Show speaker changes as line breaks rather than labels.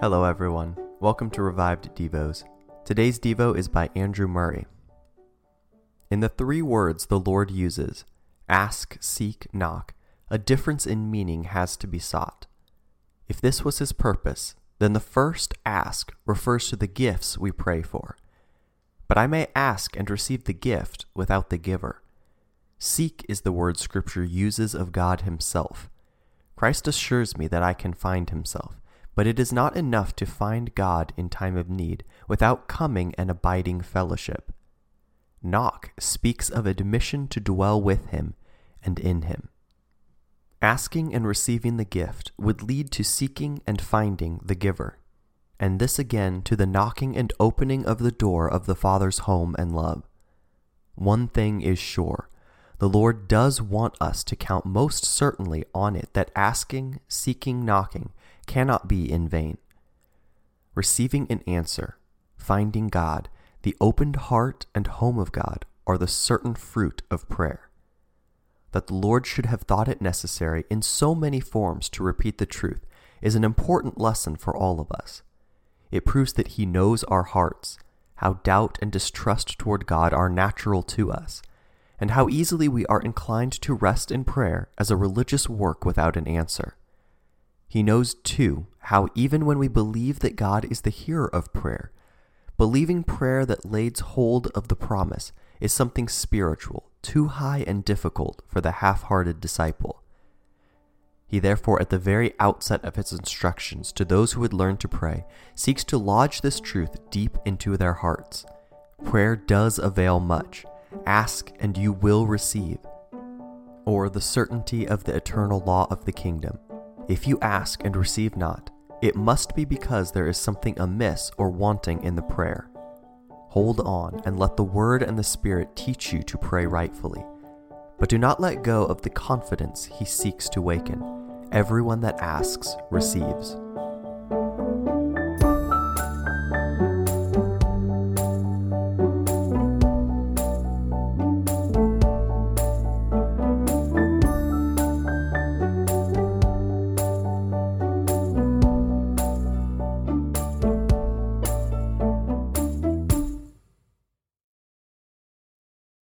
Hello, everyone. Welcome to Revived Devos. Today's Devo is by Andrew Murray. In the three words the Lord uses ask, seek, knock a difference in meaning has to be sought. If this was his purpose, then the first ask refers to the gifts we pray for. But I may ask and receive the gift without the giver. Seek is the word Scripture uses of God Himself. Christ assures me that I can find Himself. But it is not enough to find God in time of need without coming and abiding fellowship. Knock speaks of admission to dwell with Him and in Him. Asking and receiving the gift would lead to seeking and finding the giver, and this again to the knocking and opening of the door of the Father's home and love. One thing is sure the Lord does want us to count most certainly on it that asking, seeking, knocking cannot be in vain. Receiving an answer, finding God, the opened heart and home of God are the certain fruit of prayer. That the Lord should have thought it necessary in so many forms to repeat the truth is an important lesson for all of us. It proves that He knows our hearts, how doubt and distrust toward God are natural to us, and how easily we are inclined to rest in prayer as a religious work without an answer. He knows, too, how even when we believe that God is the hearer of prayer, believing prayer that lays hold of the promise is something spiritual, too high and difficult for the half hearted disciple. He therefore, at the very outset of his instructions to those who would learn to pray, seeks to lodge this truth deep into their hearts. Prayer does avail much. Ask and you will receive. Or the certainty of the eternal law of the kingdom. If you ask and receive not, it must be because there is something amiss or wanting in the prayer. Hold on and let the Word and the Spirit teach you to pray rightfully. But do not let go of the confidence He seeks to waken. Everyone that asks receives.